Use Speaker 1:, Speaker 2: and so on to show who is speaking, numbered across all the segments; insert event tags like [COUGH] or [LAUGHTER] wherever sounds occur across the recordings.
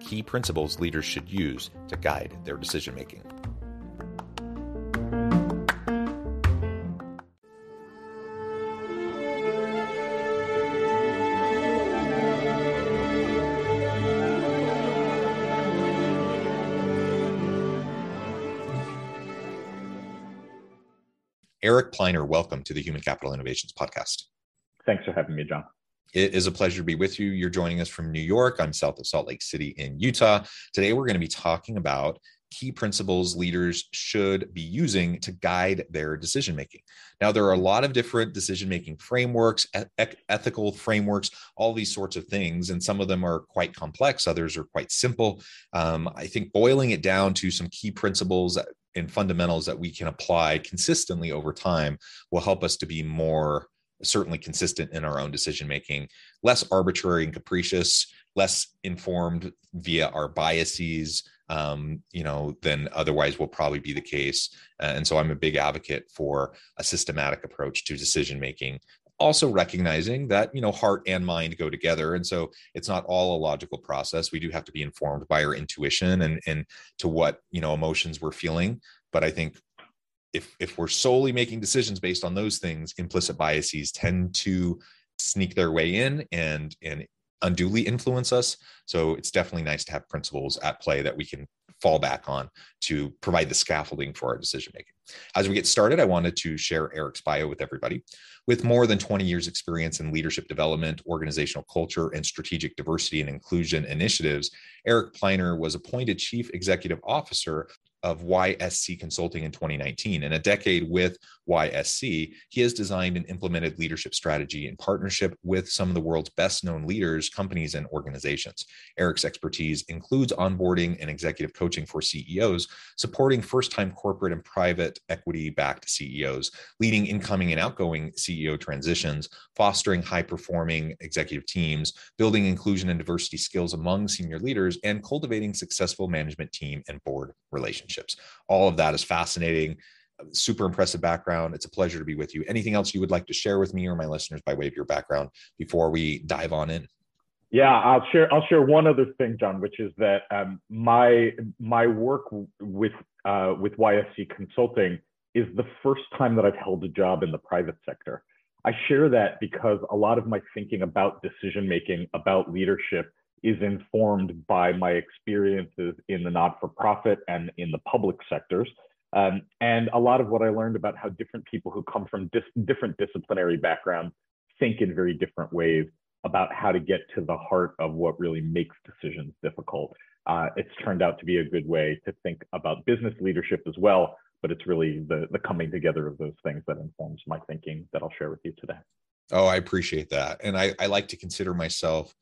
Speaker 1: key principles leaders should use to guide their decision making. Eric Pliner, welcome to the Human Capital Innovations Podcast.
Speaker 2: Thanks for having me, John.
Speaker 1: It is a pleasure to be with you. You're joining us from New York. I'm south of Salt Lake City in Utah. Today, we're going to be talking about key principles leaders should be using to guide their decision making. Now, there are a lot of different decision making frameworks, e- ethical frameworks, all these sorts of things, and some of them are quite complex, others are quite simple. Um, I think boiling it down to some key principles and fundamentals that we can apply consistently over time will help us to be more certainly consistent in our own decision making, less arbitrary and capricious, less informed via our biases, um, you know, than otherwise will probably be the case. Uh, and so I'm a big advocate for a systematic approach to decision making. Also recognizing that you know heart and mind go together, and so it's not all a logical process. We do have to be informed by our intuition and and to what you know emotions we're feeling. But I think if if we're solely making decisions based on those things implicit biases tend to sneak their way in and and unduly influence us. So it's definitely nice to have principles at play that we can fall back on to provide the scaffolding for our decision making. As we get started i wanted to share eric's bio with everybody. With more than 20 years experience in leadership development organizational culture and strategic diversity and inclusion initiatives eric pliner was appointed chief executive officer of YSC Consulting in 2019. In a decade with YSC, he has designed and implemented leadership strategy in partnership with some of the world's best known leaders, companies, and organizations. Eric's expertise includes onboarding and executive coaching for CEOs, supporting first time corporate and private equity backed CEOs, leading incoming and outgoing CEO transitions, fostering high performing executive teams, building inclusion and diversity skills among senior leaders, and cultivating successful management team and board relationships. All of that is fascinating super impressive background. It's a pleasure to be with you. Anything else you would like to share with me or my listeners by way of your background before we dive on in?
Speaker 2: Yeah, I'll share. I'll share one other thing, John, which is that um, my my work with uh, with YSC Consulting is the first time that I've held a job in the private sector. I share that because a lot of my thinking about decision making, about leadership, is informed by my experiences in the not for profit and in the public sectors. Um, and a lot of what I learned about how different people who come from dis- different disciplinary backgrounds think in very different ways about how to get to the heart of what really makes decisions difficult. Uh, it's turned out to be a good way to think about business leadership as well, but it's really the, the coming together of those things that informs my thinking that I'll share with you today.
Speaker 1: Oh, I appreciate that. And I, I like to consider myself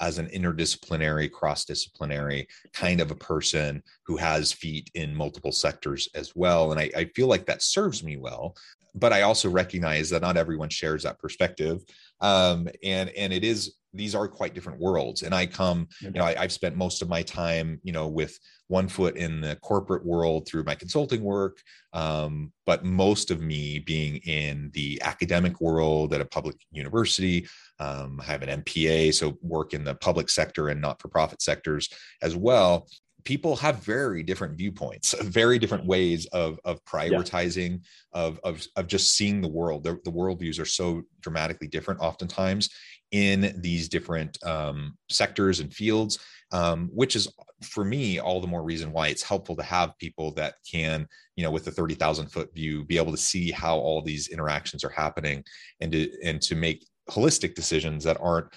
Speaker 1: as an interdisciplinary, cross disciplinary kind of a person who has feet in multiple sectors as well. And I, I, feel like that serves me well. But I also recognize that not everyone shares that perspective. Um, and and it is these are quite different worlds. And I come, you know, I, I've spent most of my time, you know, with one foot in the corporate world through my consulting work, um, but most of me being in the academic world at a public university. Um, I have an MPA, so work in the public sector and not for profit sectors as well. people have very different viewpoints, [LAUGHS] very different ways of of prioritizing, yeah. of, of of just seeing the world. The, the worldviews are so dramatically different, oftentimes in these different um, sectors and fields, um, which is for me all the more reason why it's helpful to have people that can, you know, with the thirty thousand foot view, be able to see how all these interactions are happening, and to and to make holistic decisions that aren't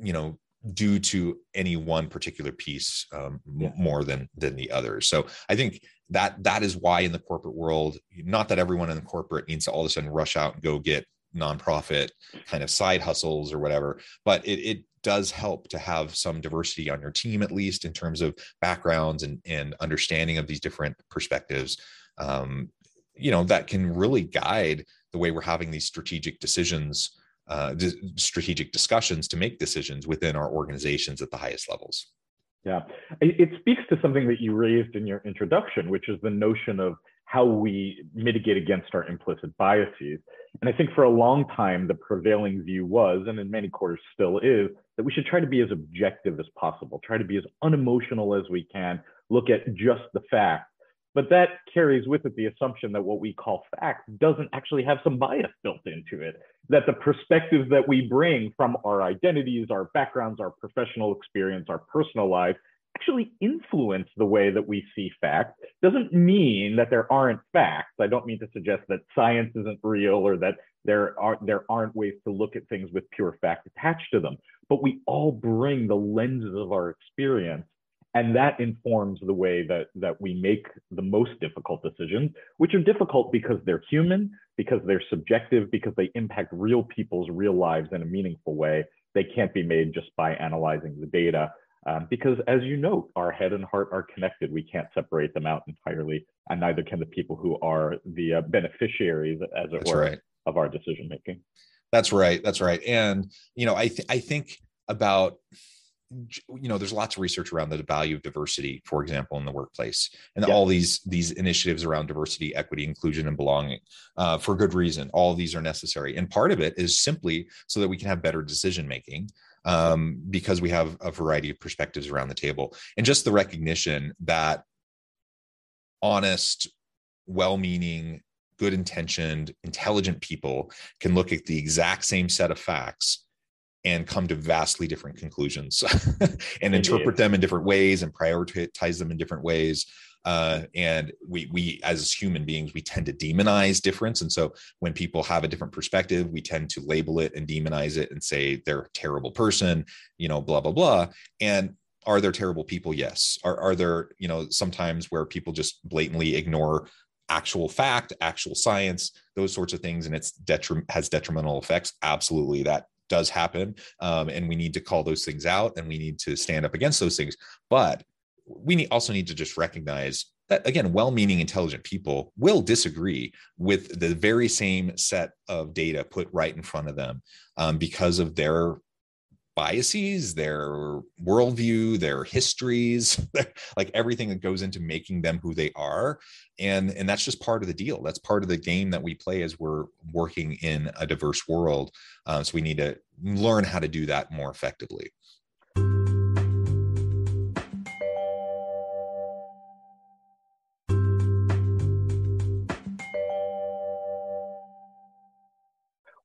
Speaker 1: you know due to any one particular piece um, yeah. more than than the other. So I think that that is why in the corporate world, not that everyone in the corporate needs to all of a sudden rush out and go get nonprofit kind of side hustles or whatever, but it, it does help to have some diversity on your team at least in terms of backgrounds and and understanding of these different perspectives. Um, you know that can really guide the way we're having these strategic decisions uh, strategic discussions to make decisions within our organizations at the highest levels.
Speaker 2: Yeah, it speaks to something that you raised in your introduction, which is the notion of how we mitigate against our implicit biases. And I think for a long time, the prevailing view was, and in many quarters still is, that we should try to be as objective as possible, try to be as unemotional as we can, look at just the facts but that carries with it the assumption that what we call fact doesn't actually have some bias built into it. That the perspectives that we bring from our identities, our backgrounds, our professional experience, our personal life actually influence the way that we see fact. Doesn't mean that there aren't facts. I don't mean to suggest that science isn't real or that there are there aren't ways to look at things with pure fact attached to them. But we all bring the lenses of our experience and that informs the way that that we make the most difficult decisions which are difficult because they're human because they're subjective because they impact real people's real lives in a meaningful way. They can't be made just by analyzing the data um, because as you note our head and heart are connected. We can't separate them out entirely and neither can the people who are the uh, beneficiaries as it
Speaker 1: that's
Speaker 2: were
Speaker 1: right.
Speaker 2: of our decision making
Speaker 1: that's right. That's right. And you know i th- i think about you know there's lots of research around the value of diversity for example in the workplace and yeah. all these these initiatives around diversity equity inclusion and belonging uh, for good reason. All these are necessary. And part of it is simply so that we can have better decision making um, because we have a variety of perspectives around the table. And just the recognition that honest well-meaning good intentioned intelligent people can look at the exact same set of facts and come to vastly different conclusions [LAUGHS] and interpret them in different ways and prioritize them in different ways. Uh, and we we as human beings we tend to demonize difference. And so when people have a different perspective we tend to label it and demonize it and say they're a terrible person you know blah blah blah. And are there terrible people? Yes. Are, are there you know sometimes where people just blatantly ignore actual fact actual science those sorts of things and it's detrim- has detrimental effects? Absolutely. That does happen um, and we need to call those things out and we need to stand up against those things. But we need, also need to just recognize that again well-meaning intelligent people will disagree with the very same set of data put right in front of them um, because of their biases, their worldview, their histories, [LAUGHS] like everything that goes into making them who they are. And, and that's just part of the deal. That's part of the game that we play as we're working in a diverse world. Uh, so we need to learn how to do that more effectively.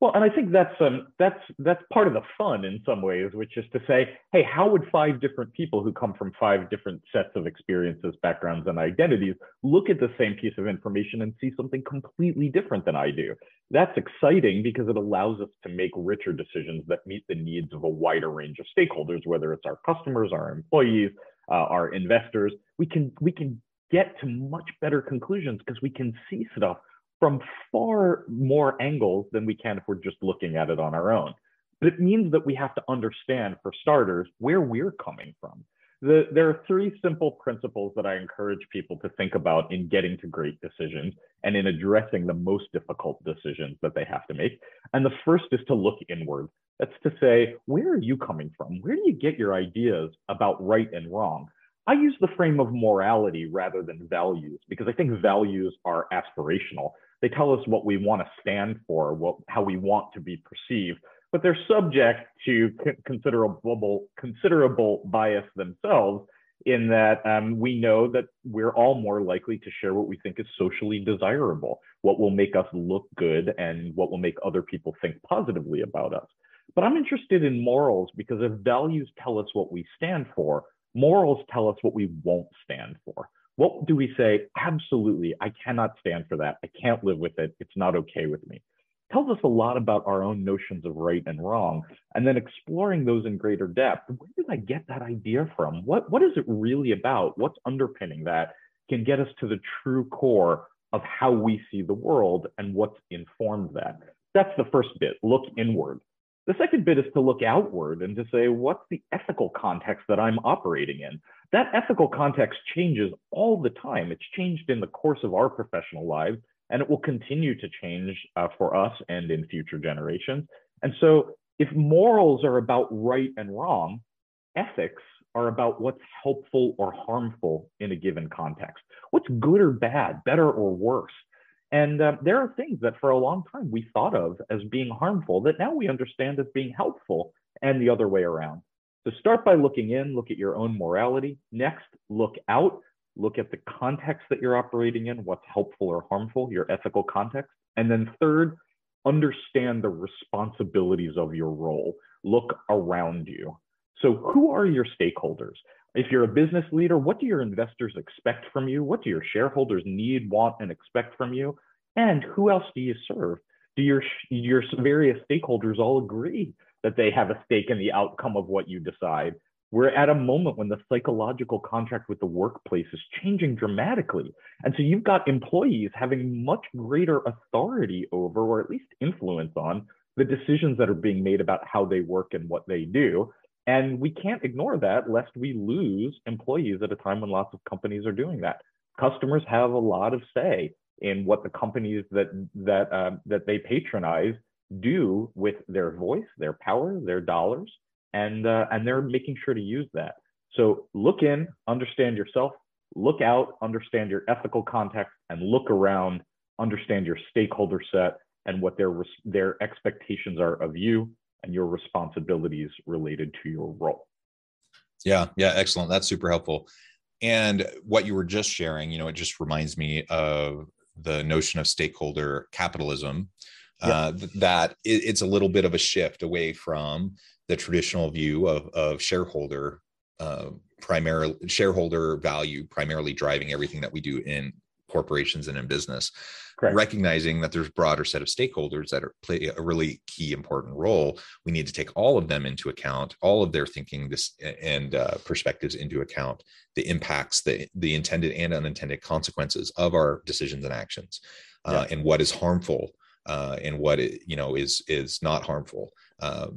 Speaker 2: Well, and I think that's um, that's that's part of the fun in some ways, which is to say, hey, how would five different people who come from five different sets of experiences, backgrounds, and identities look at the same piece of information and see something completely different than I do? That's exciting because it allows us to make richer decisions that meet the needs of a wider range of stakeholders, whether it's our customers, our employees, uh, our investors. We can we can get to much better conclusions because we can see stuff from far more angles than we can if we're just looking at it on our own. But it means that we have to understand, for starters, where we're coming from. The, there are three simple principles that I encourage people to think about in getting to great decisions and in addressing the most difficult decisions that they have to make. And the first is to look inward. That's to say, where are you coming from? Where do you get your ideas about right and wrong? I use the frame of morality rather than values because I think values are aspirational. They tell us what we want to stand for, what how we want to be perceived, but they're subject to considerable considerable bias themselves. in that um, we know that we're all more likely to share what we think is socially desirable, what will make us look good, and what will make other people think positively about us. But I'm interested in morals because if values tell us what we stand for, morals tell us what we won't stand for. What do we say? Absolutely, I cannot stand for that. I can't live with it. It's not okay with me tells us a lot about our own notions of right and wrong. And then exploring those in greater depth. Where did I get that idea from? What, what is it really about? What's underpinning that can get us to the true core of how we see the world and what's informed that. That's the first bit, look inward. The second bit is to look outward and to say, what's the ethical context that I'm operating in? That ethical context changes all the time. It's changed in the course of our professional lives and it will continue to change uh, for us and in future generations. And so, if morals are about right and wrong, ethics are about what's helpful or harmful in a given context. What's good or bad, better or worse. And uh, there are things that for a long time we thought of as being harmful that now we understand as being helpful and the other way around. So start by looking in, look at your own morality. Next, look out look at the context that you're operating in, what's helpful or harmful, your ethical context. And then third, understand the responsibilities of your role. Look around you. So, who are your stakeholders? If you're a business leader, what do your investors expect from you? What do your shareholders need, want, and expect from you? And who else do you serve? Do your, your various stakeholders all agree that they have a stake in the outcome of what you decide? we're at a moment when the psychological contract with the workplace is changing dramatically. And so you've got employees having much greater authority over, or at least influence on, the decisions that are being made about how they work and what they do. And we can't ignore that lest we lose employees at a time when lots of companies are doing that. Customers have a lot of say in what the companies that that uh, that they patronize do with their voice, their power, their dollars and uh, and they're making sure to use that. So look in, understand yourself, look out, understand your ethical context, and look around, understand your stakeholder set and what their their expectations are of you and your responsibilities related to your role.
Speaker 1: Yeah, yeah, excellent. That's super helpful. And what you were just sharing, you know, it just reminds me of the notion of stakeholder capitalism. Yeah. Uh, that it, it's a little bit of a shift away from the traditional view of, of shareholder uh, primarily shareholder value primarily driving everything that we do in corporations and in business Correct. recognizing that there's a broader set of stakeholders that are play a really key important role we need to take all of them into account all of their thinking this and uh, perspectives into account the impacts the the intended and unintended consequences of our decisions and actions uh, yeah. and what is harmful uh, and what it, you know is is not harmful. Uh,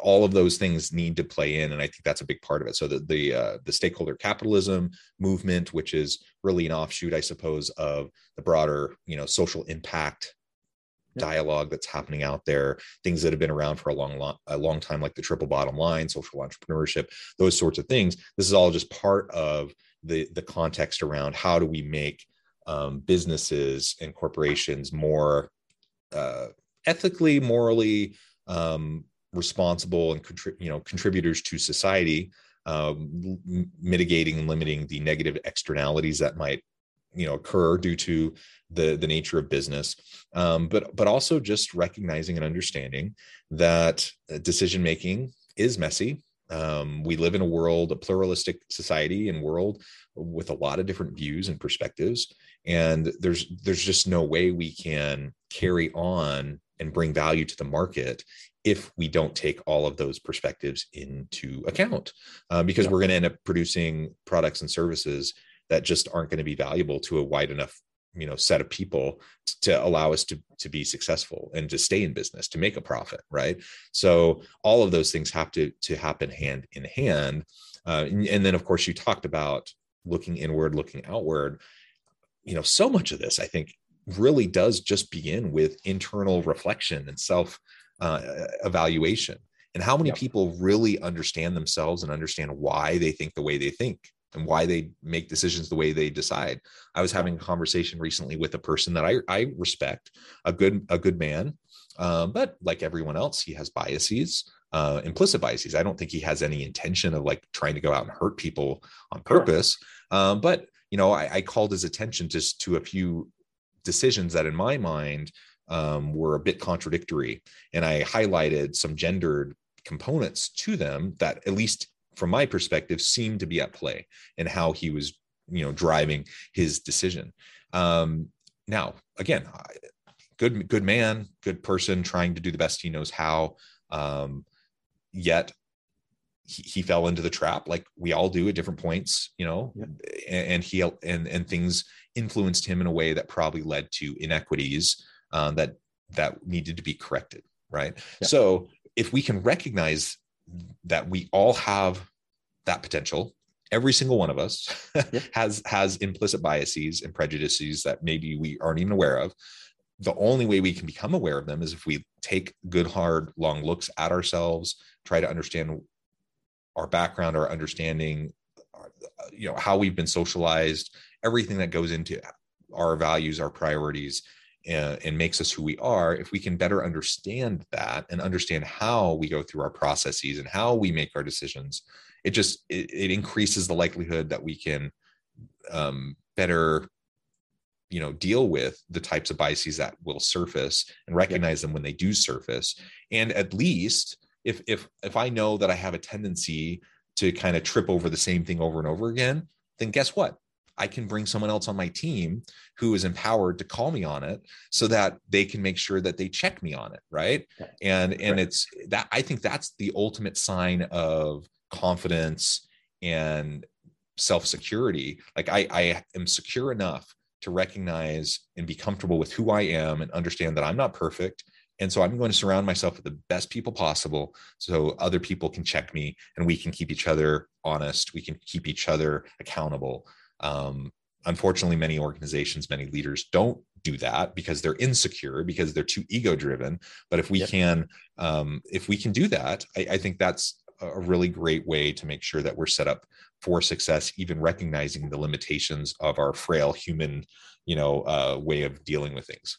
Speaker 1: all of those things need to play in, and I think that's a big part of it. So the the uh, the stakeholder capitalism movement, which is really an offshoot, I suppose, of the broader you know social impact dialogue that's happening out there things that have been around for a long, long a long time like the triple bottom line social entrepreneurship those sorts of things this is all just part of the the context around how do we make um, businesses and corporations more uh, ethically, morally um, responsible and contrib- you know contributors to society, um, mitigating and limiting the negative externalities that might you know occur due to the the nature of business. Um, but but also just recognizing and understanding that decision making is messy. Um, we live in a world a pluralistic society and world with a lot of different views and perspectives and there's there's just no way we can carry on and bring value to the market if we don't take all of those perspectives into account. Uh, because we're going to end up producing products and services that just aren't going to be valuable to a wide enough you know set of people to allow us to to be successful and to stay in business to make a profit right? So all of those things have to to happen hand in hand. Uh, and, and then of course you talked about looking inward looking outward. You know so much of this i think really does just begin with internal reflection and self uh, evaluation and how many yep. people really understand themselves and understand why they think the way they think and why they make decisions the way they decide i was having a conversation recently with a person that i, I respect a good a good man um, but like everyone else he has biases uh, implicit biases. I don't think he has any intention of like trying to go out and hurt people on purpose. Sure. Um, but you know, I, I, called his attention just to a few decisions that, in my mind, um, were a bit contradictory, and I highlighted some gendered components to them that, at least from my perspective, seemed to be at play in how he was, you know, driving his decision. Um, now, again, good good man, good person, trying to do the best he knows how. Um, yet he, he, fell into the trap like we all do at different points you know yeah. and, and, he and and things influenced him in a way that probably led to inequities um, that that needed to be corrected right yeah. so if we can recognize that we all have that potential every single one of us yeah. [LAUGHS] has has implicit biases and prejudices that maybe we aren't even aware of the only way we can become aware of them is if we take good hard long looks at ourselves try to understand our background our understanding you know how we've been socialized everything that goes into our values our priorities and, and, makes us who we are if we can better understand that and understand how we go through our processes and how we make our decisions it just it, it increases the likelihood that we can um, better you know deal with the types of biases that will surface and recognize them when they do surface. And at least if if if i know that i have a tendency to kind of trip over the same thing over and over again then guess what i can bring someone else on my team who is empowered to call me on it so that they can make sure that they check me on it right and and it's that i think that's the ultimate sign of confidence and self security like i i am secure enough to recognize and be comfortable with who I am and understand that I'm not perfect. And so I'm going to surround myself with the best people possible so other people can check me and we can keep each other honest. We can keep each other accountable. Um, unfortunately, many organizations, many leaders don't do that because they're insecure, because they're too ego driven. But if we yep. can, um, if we can do that, I, I think that's a really great way to make sure that we're set up for success, even recognizing the limitations of our frail human, you know, uh, way of dealing with things.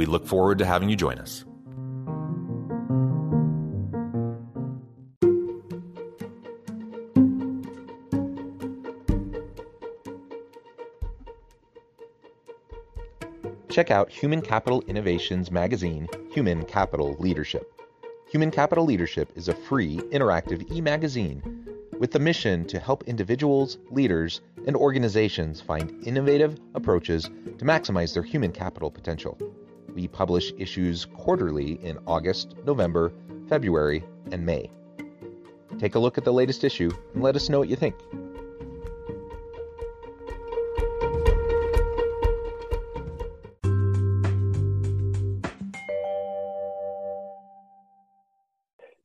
Speaker 1: We look forward to having you join us. check out Human Capital Innovations magazine, Human Capital Leadership. Human Capital Leadership is a free, interactive e magazine with the mission to help individuals, leaders, and organizations find innovative approaches to maximize their human capital potential. We publish issues quarterly in August, November, February, and May. Take a look at the latest issue and let us know what you think.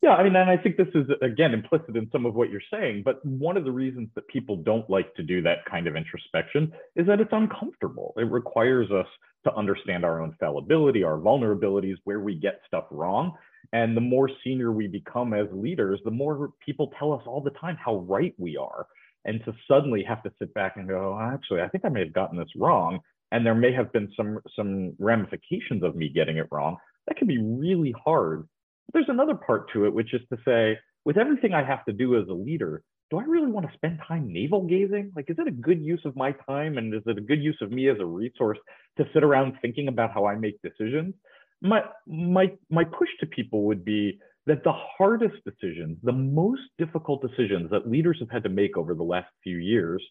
Speaker 2: Yeah, I mean, and I think this is again implicit in some of what you're saying, but one of the reasons that people don't like to do that kind of introspection is that it's uncomfortable. It requires us to understand our own fallibility, our vulnerabilities, where we get stuff wrong. And the more senior we become as leaders, the more people tell us all the time how right we are. And to suddenly have to sit back and go, oh, actually, I think I may have gotten this wrong. And there may have been some some ramifications of me getting it wrong. That can be really hard there's another part to it, which is to say, with everything I have to do as a leader, do I really want to spend time navel gazing? Like, is it a good use of my time? And is it a good use of me as a resource to sit around thinking about how I make decisions? My, my, my push to people would be that the hardest decisions, the most difficult decisions that leaders have had to make over the last few years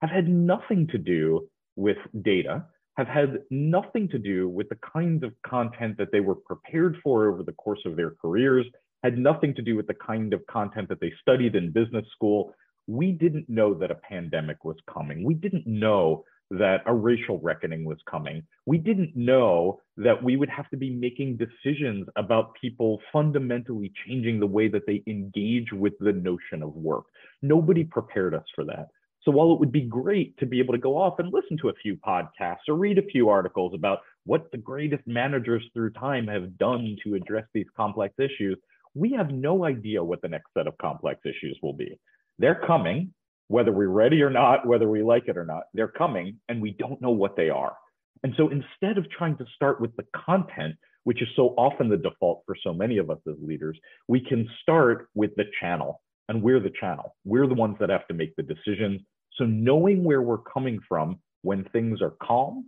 Speaker 2: have had nothing to do with data, have had nothing to do with the kinds of content that they were prepared for over the course of their careers, had nothing to do with the kind of content that they studied in business school. We didn't know that a pandemic was coming. We didn't know that a racial reckoning was coming. We didn't know that we would have to be making decisions about people fundamentally changing the way that they engage with the notion of work. Nobody prepared us for that. So while it would be great to be able to go off and listen to a few podcasts or read a few articles about what the greatest managers through time have done to address these complex issues, we have no idea what the next set of complex issues will be. They're coming, whether we're ready or not, whether we like it or not, they're coming and we don't know what they are. And so instead of trying to start with the content, which is so often the default for so many of us as leaders, we can start with the channel. And we're the channel. We're the ones that have to make the decisions. So knowing where we're coming from when things are calm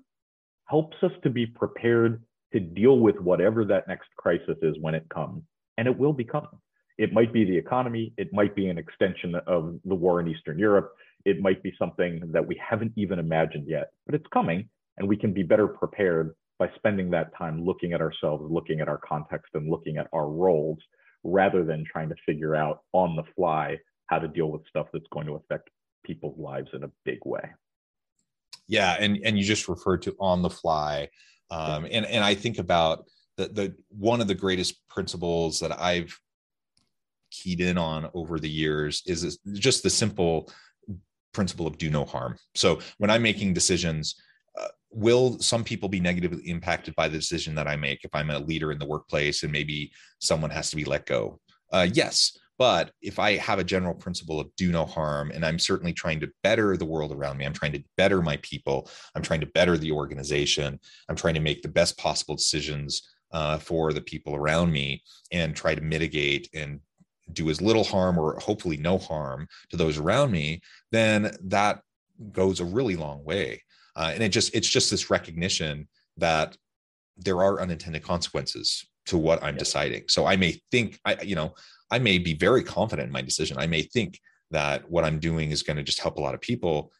Speaker 2: helps us to be prepared to deal with whatever that next crisis is when it comes. And it will be coming. It might be the economy. It might be an extension of the war in Eastern Europe. It might be something that we haven't even imagined yet, but it's coming. And we can be better prepared by spending that time looking at ourselves, looking at our context, and looking at our roles rather than trying to figure out on the fly how to deal with stuff that's going to affect people's lives in a big way.
Speaker 1: Yeah, and and you just referred to on the fly, um, and and I think about the the one of the greatest principles that I've keyed in on over the years is just the simple principle of do no harm. So when I'm making decisions, uh, will some people be negatively impacted by the decision that I make if I'm a leader in the workplace and maybe someone has to be let go? Uh, yes. But if I have a general principle of do no harm, and I'm certainly trying to better the world around me, I'm trying to better my people, I'm trying to better the organization, I'm trying to make the best possible decisions uh, for the people around me and try to mitigate and do as little harm or hopefully no harm to those around me, then that goes a really long way. Uh, and it just it's just this recognition that there are unintended consequences to what I'm yeah. deciding. So I may think I you know I may be very confident in my decision. I may think that what I'm doing is going to just help a lot of people.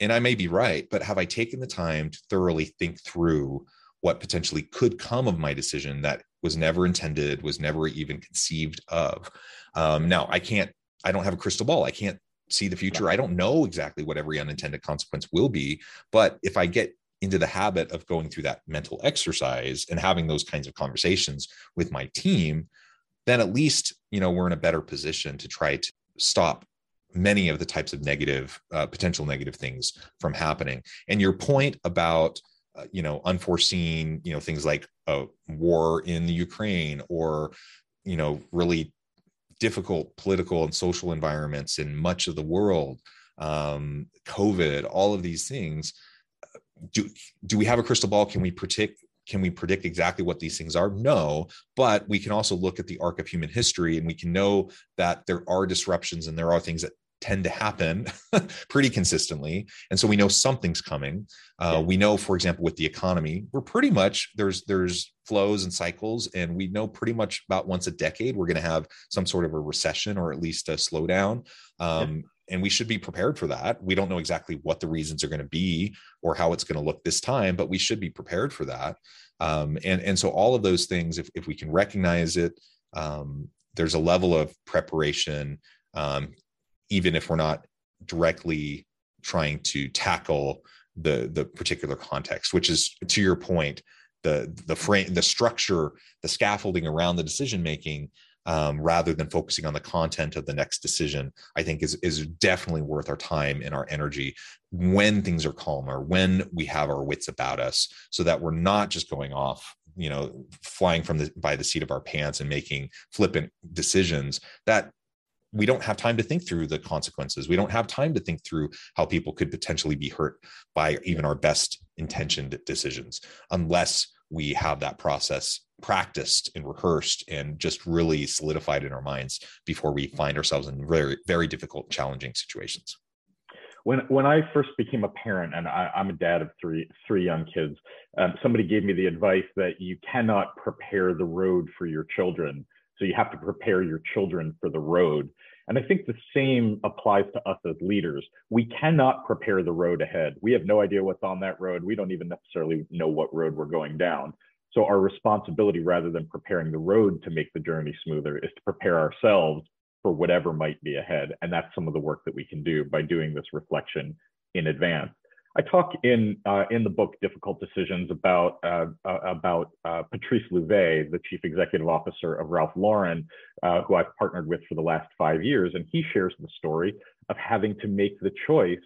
Speaker 1: And I may be right, but have I taken the time to thoroughly think through what potentially could come of my decision that was never intended, was never even conceived of. Um, now, I can't, I don't have a crystal ball. I can't see the future. I don't know exactly what every unintended consequence will be. But if I get into the habit of going through that mental exercise and having those kinds of conversations with my team, then at least, you know, we're in a better position to try to stop many of the types of negative, uh, potential negative things from happening. And your point about uh, you know unforeseen you know things like a war in the ukraine or you know really difficult political and social environments in much of the world um, covid all of these things do do we have a crystal ball can we predict can we predict exactly what these things are no but we can also look at the arc of human history and we can know that there are disruptions and there are things that tend to happen [LAUGHS] pretty consistently and so we know something's coming uh, yeah. we know for example with the economy we're pretty much there's there's flows and cycles and we know pretty much about once a decade we're going to have some sort of a recession or at least a slowdown um. And we should be prepared for that. We don't know exactly what the reasons are going to be or how it's going to look this time but we should be prepared for that. Um, and and so all of those things if, if we can recognize it um, there's a level of preparation um, even if we're not directly trying to tackle the the particular context which is to your point the the frame the structure the scaffolding around the decision making um, rather than focusing on the content of the next decision i think is is definitely worth our time and our energy when things are calmer when we have our wits about us so that we're not just going off you know flying from the by the seat of our pants and making flippant decisions that we don't have time to think through the consequences. We don't have time to think through how people could potentially be hurt by even our best intentioned decisions, unless we have that process practiced and rehearsed and just really solidified in our minds before we find ourselves in very very difficult challenging situations
Speaker 2: when when I first became a parent, and I, am a dad of three three young kids, um, somebody gave me the advice that you cannot prepare the road for your children, so you have to prepare your children for the road. And I think the same applies to us as leaders. We cannot prepare the road ahead. We have no idea what's on that road. We don't even necessarily know what road we're going down. So our responsibility, rather than preparing the road to make the journey smoother, is to prepare ourselves for whatever might be ahead. And that's some of the work that we can do by doing this reflection in advance. I talk in uh, in the book "Difficult Decisions" about uh, uh, about uh, Patrice Louvet, the chief executive officer of Ralph Lauren, uh, who I've partnered with for the last five years, and he shares the story of having to make the choice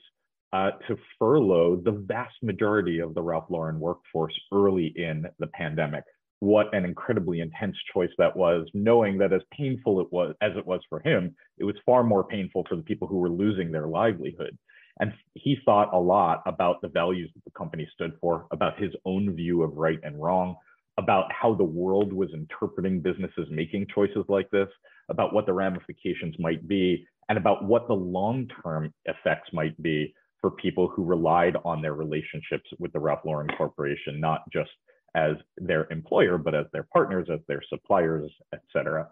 Speaker 2: uh, to furlough the vast majority of the Ralph Lauren workforce early in the pandemic. What an incredibly intense choice that was, knowing that as painful it was as it was for him, it was far more painful for the people who were losing their livelihood. And he thought a lot about the values that the company stood for, about his own view of right and wrong, about how the world was interpreting businesses making choices like this, about what the ramifications might be, and about what the long term effects might be for people who relied on their relationships with the Ralph Lauren Corporation, not just as their employer, but as their partners, as their suppliers, et cetera.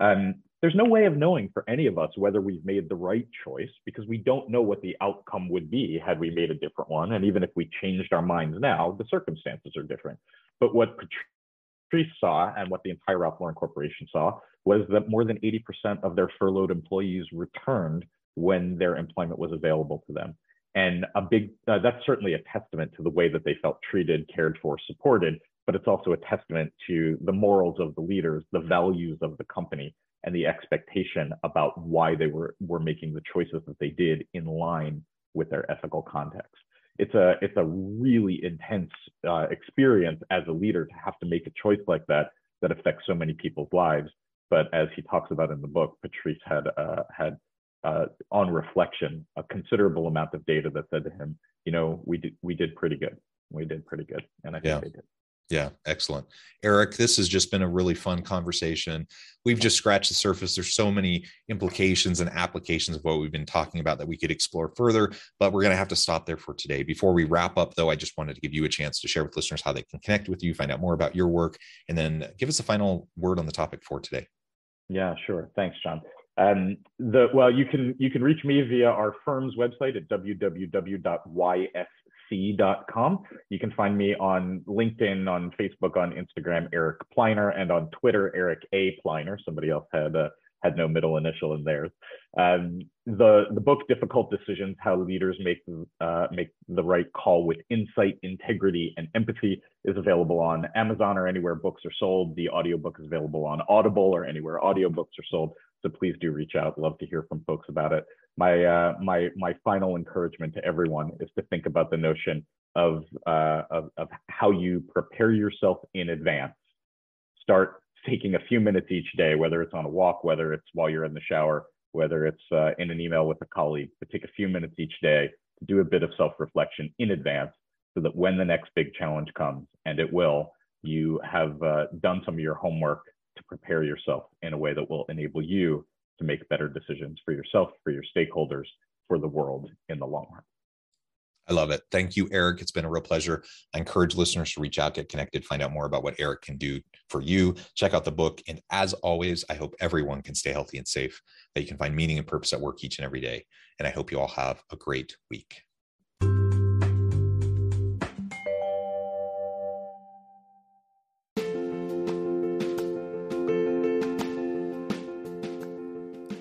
Speaker 2: Um, there's no way of knowing for any of us whether we've made the right choice because we don't know what the outcome would be had we made a different one. And even if we changed our minds now, the circumstances are different. But what Patrice saw and what the entire Ralph Lauren Corporation saw was that more than 80% of their furloughed employees returned when their employment was available to them. And a big, uh, that's certainly a testament to the way that they felt treated, cared for, supported, but it's also a testament to the morals of the leaders, the values of the company, and the expectation about why they were, were making the choices that they did in line with their ethical context. It's a, it's a really intense uh, experience as a leader to have to make a choice like that that affects so many people's lives. But as he talks about in the book, Patrice had, uh, had uh, on reflection, a considerable amount of data that said to him, you know, we did, we did pretty good. We did pretty good. And I think
Speaker 1: yeah.
Speaker 2: they did.
Speaker 1: Yeah, excellent. Eric, this has just been a really fun conversation. We've just scratched the surface. There's so many implications and applications of what we've been talking about that we could explore further, but we're going to have to stop there for today. Before we wrap up, though, I just wanted to give you a chance to share with listeners how they can connect with you, find out more about your work, and then give us a final word on the topic for today.
Speaker 2: Yeah, sure. Thanks, John. Um, the well, you can you can reach me via our firm's website at www.ysc c.com. You can find me on LinkedIn, on Facebook, on Instagram, Eric Pliner, and on Twitter, Eric A. Pliner. Somebody else had uh, had no middle initial in theirs. Um, the the book Difficult Decisions: How Leaders Make uh, Make the Right Call with Insight, Integrity, and Empathy is available on Amazon or anywhere books are sold. The audiobook is available on Audible or anywhere audiobooks are sold. So please do reach out. Love to hear from folks about it my uh, my my final encouragement to everyone is to think about the notion of, uh, of of how you prepare yourself in advance. Start taking a few minutes each day, whether it's on a walk, whether it's while you're in the shower, whether it's uh, in an email with a colleague, but take a few minutes each day to do a bit of self-reflection in advance, so that when the next big challenge comes, and it will, you have uh, done some of your homework to prepare yourself in a way that will enable you to make better decisions for yourself, for your stakeholders, for the world in the long run.
Speaker 1: I love it. Thank you, Eric. It's been a real pleasure. I encourage listeners to reach out, get connected, find out more about what Eric can do for you. Check out the book. And as always, I hope everyone can stay healthy and safe, that you can find meaning and purpose at work each and every day. And I hope you all have a great week.